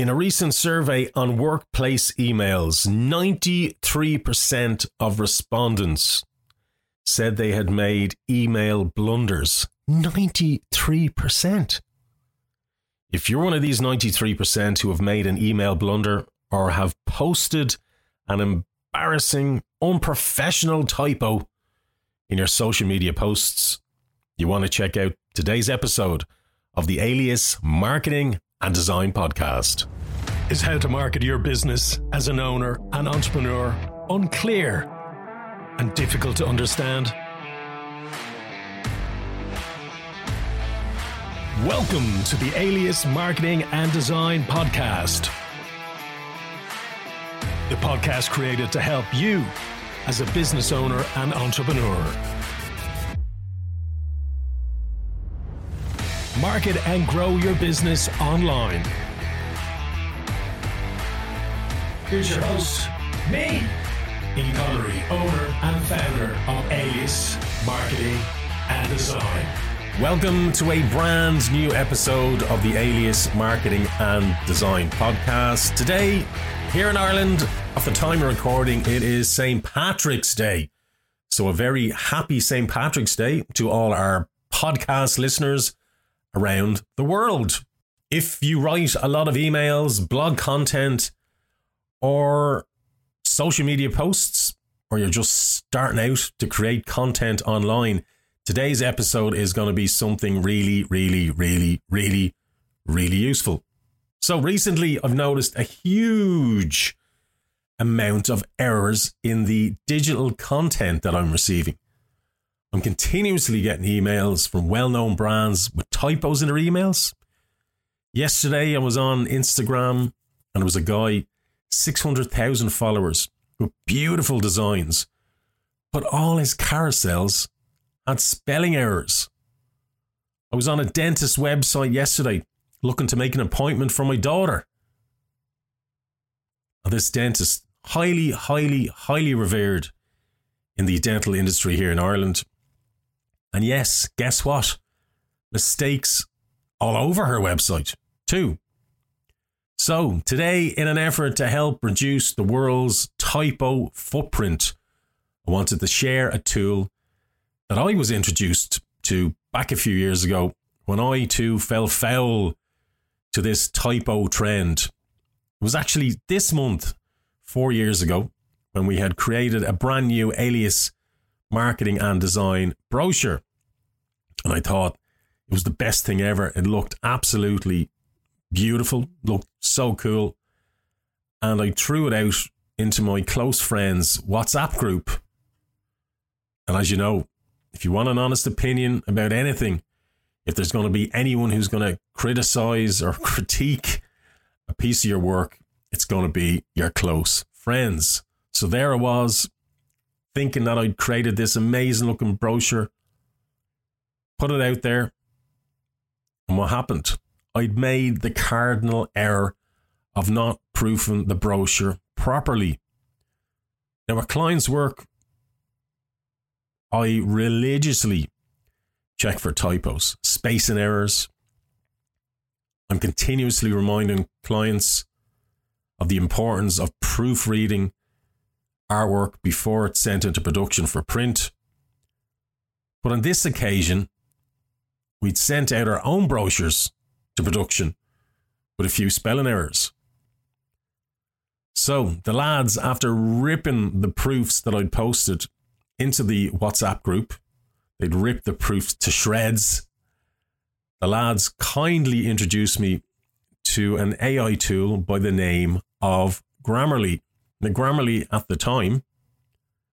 In a recent survey on workplace emails, 93% of respondents said they had made email blunders. 93%. If you're one of these 93% who have made an email blunder or have posted an embarrassing, unprofessional typo in your social media posts, you want to check out today's episode of the Alias Marketing and Design Podcast. Is how to market your business as an owner and entrepreneur unclear and difficult to understand? Welcome to the Alias Marketing and Design Podcast. The podcast created to help you as a business owner and entrepreneur. Market and grow your business online. Here's your host, me, Ian Connery, owner and founder of Alias Marketing and Design. Welcome to a brand new episode of the Alias Marketing and Design podcast. Today, here in Ireland, at the time of recording, it is St. Patrick's Day. So, a very happy St. Patrick's Day to all our podcast listeners around the world. If you write a lot of emails, blog content, or social media posts, or you're just starting out to create content online, today's episode is going to be something really, really, really, really, really useful. So, recently I've noticed a huge amount of errors in the digital content that I'm receiving. I'm continuously getting emails from well known brands with typos in their emails. Yesterday, I was on Instagram and there was a guy, 600,000 followers, with beautiful designs, but all his carousels had spelling errors. I was on a dentist website yesterday looking to make an appointment for my daughter. This dentist, highly, highly, highly revered in the dental industry here in Ireland, and yes, guess what? Mistakes all over her website, too. So, today, in an effort to help reduce the world's typo footprint, I wanted to share a tool that I was introduced to back a few years ago when I too fell foul to this typo trend. It was actually this month, four years ago, when we had created a brand new alias marketing and design brochure. And I thought it was the best thing ever. It looked absolutely beautiful, looked so cool. And I threw it out into my close friends' WhatsApp group. And as you know, if you want an honest opinion about anything, if there's going to be anyone who's going to criticize or critique a piece of your work, it's going to be your close friends. So there I was, thinking that I'd created this amazing looking brochure, put it out there. And what happened? I'd made the cardinal error of not proofing the brochure properly. Now, at clients' work, I religiously check for typos, spacing errors. I'm continuously reminding clients of the importance of proofreading our work before it's sent into production for print. But on this occasion, we'd sent out our own brochures production with a few spelling errors. So the lads, after ripping the proofs that I'd posted into the WhatsApp group, they'd ripped the proofs to shreds. The lads kindly introduced me to an AI tool by the name of Grammarly. Now, Grammarly at the time,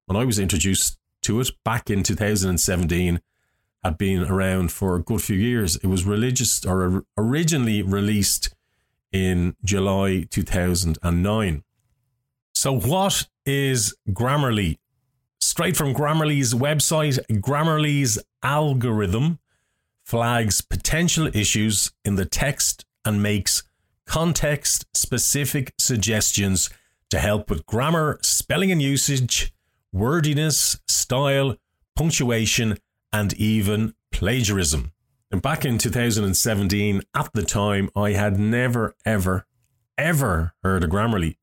when I was introduced to it back in 2017, had been around for a good few years. It was religious or originally released in July 2009. So, what is Grammarly? Straight from Grammarly's website, Grammarly's algorithm flags potential issues in the text and makes context specific suggestions to help with grammar, spelling and usage, wordiness, style, punctuation, and even plagiarism. And back in 2017, at the time, I had never, ever, ever heard of Grammarly.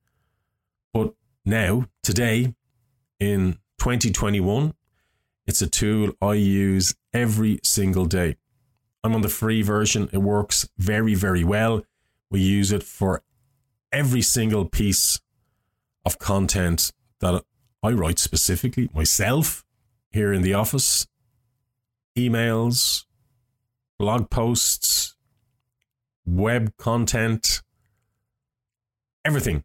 But now, today, in 2021, it's a tool I use every single day. I'm on the free version. It works very, very well. We use it for every single piece of content that I write specifically myself here in the office, emails, blog posts, web content, everything.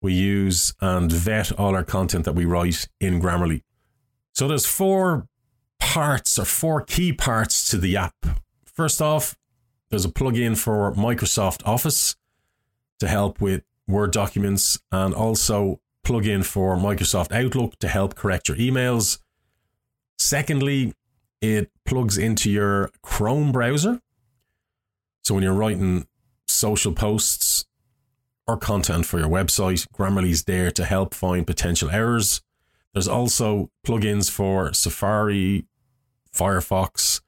We use and vet all our content that we write in Grammarly. So there's four parts or four key parts to the app. First off, there's a plugin for Microsoft Office to help with Word documents and also plugin for Microsoft Outlook to help correct your emails. Secondly, it plugs into your Chrome browser. So when you're writing social posts or content for your website, Grammarly is there to help find potential errors. There's also plugins for Safari, Firefox,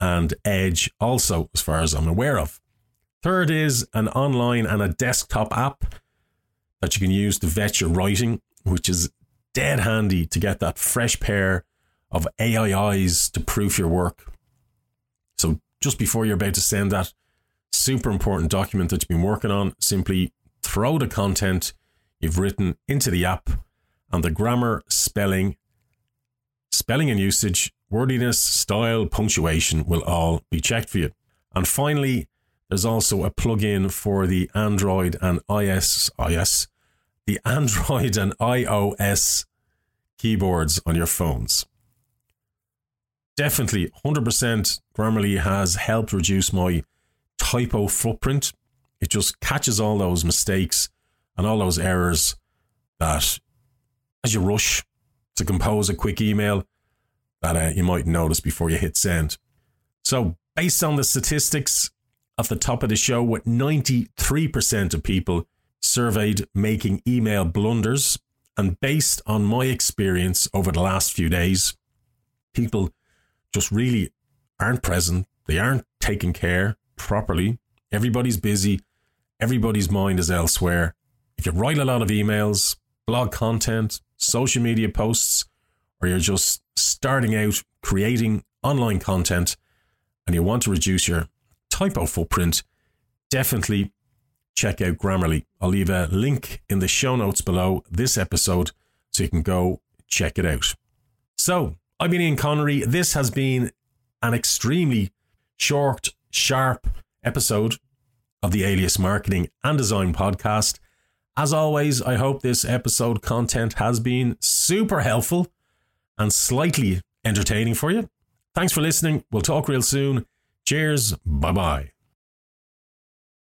and Edge, also, as far as I'm aware of. Third is an online and a desktop app that you can use to vet your writing, which is dead handy to get that fresh pair of AI eyes to proof your work. So just before you're about to send that super important document that you've been working on, simply throw the content you've written into the app and the grammar, spelling, spelling and usage, wordiness, style, punctuation will all be checked for you. And finally, there's also a plugin for the Android and iOS, the Android and iOS keyboards on your phones definitely 100% Grammarly has helped reduce my typo footprint. It just catches all those mistakes and all those errors that as you rush to compose a quick email that uh, you might notice before you hit send. So, based on the statistics at the top of the show, with 93% of people surveyed making email blunders, and based on my experience over the last few days, people just really aren't present. They aren't taken care properly. Everybody's busy. Everybody's mind is elsewhere. If you write a lot of emails, blog content, social media posts, or you're just starting out creating online content and you want to reduce your typo footprint, definitely check out Grammarly. I'll leave a link in the show notes below this episode so you can go check it out. So, I've been Ian Connery. This has been an extremely short, sharp episode of the Alias Marketing and Design podcast. As always, I hope this episode content has been super helpful and slightly entertaining for you. Thanks for listening. We'll talk real soon. Cheers. Bye bye.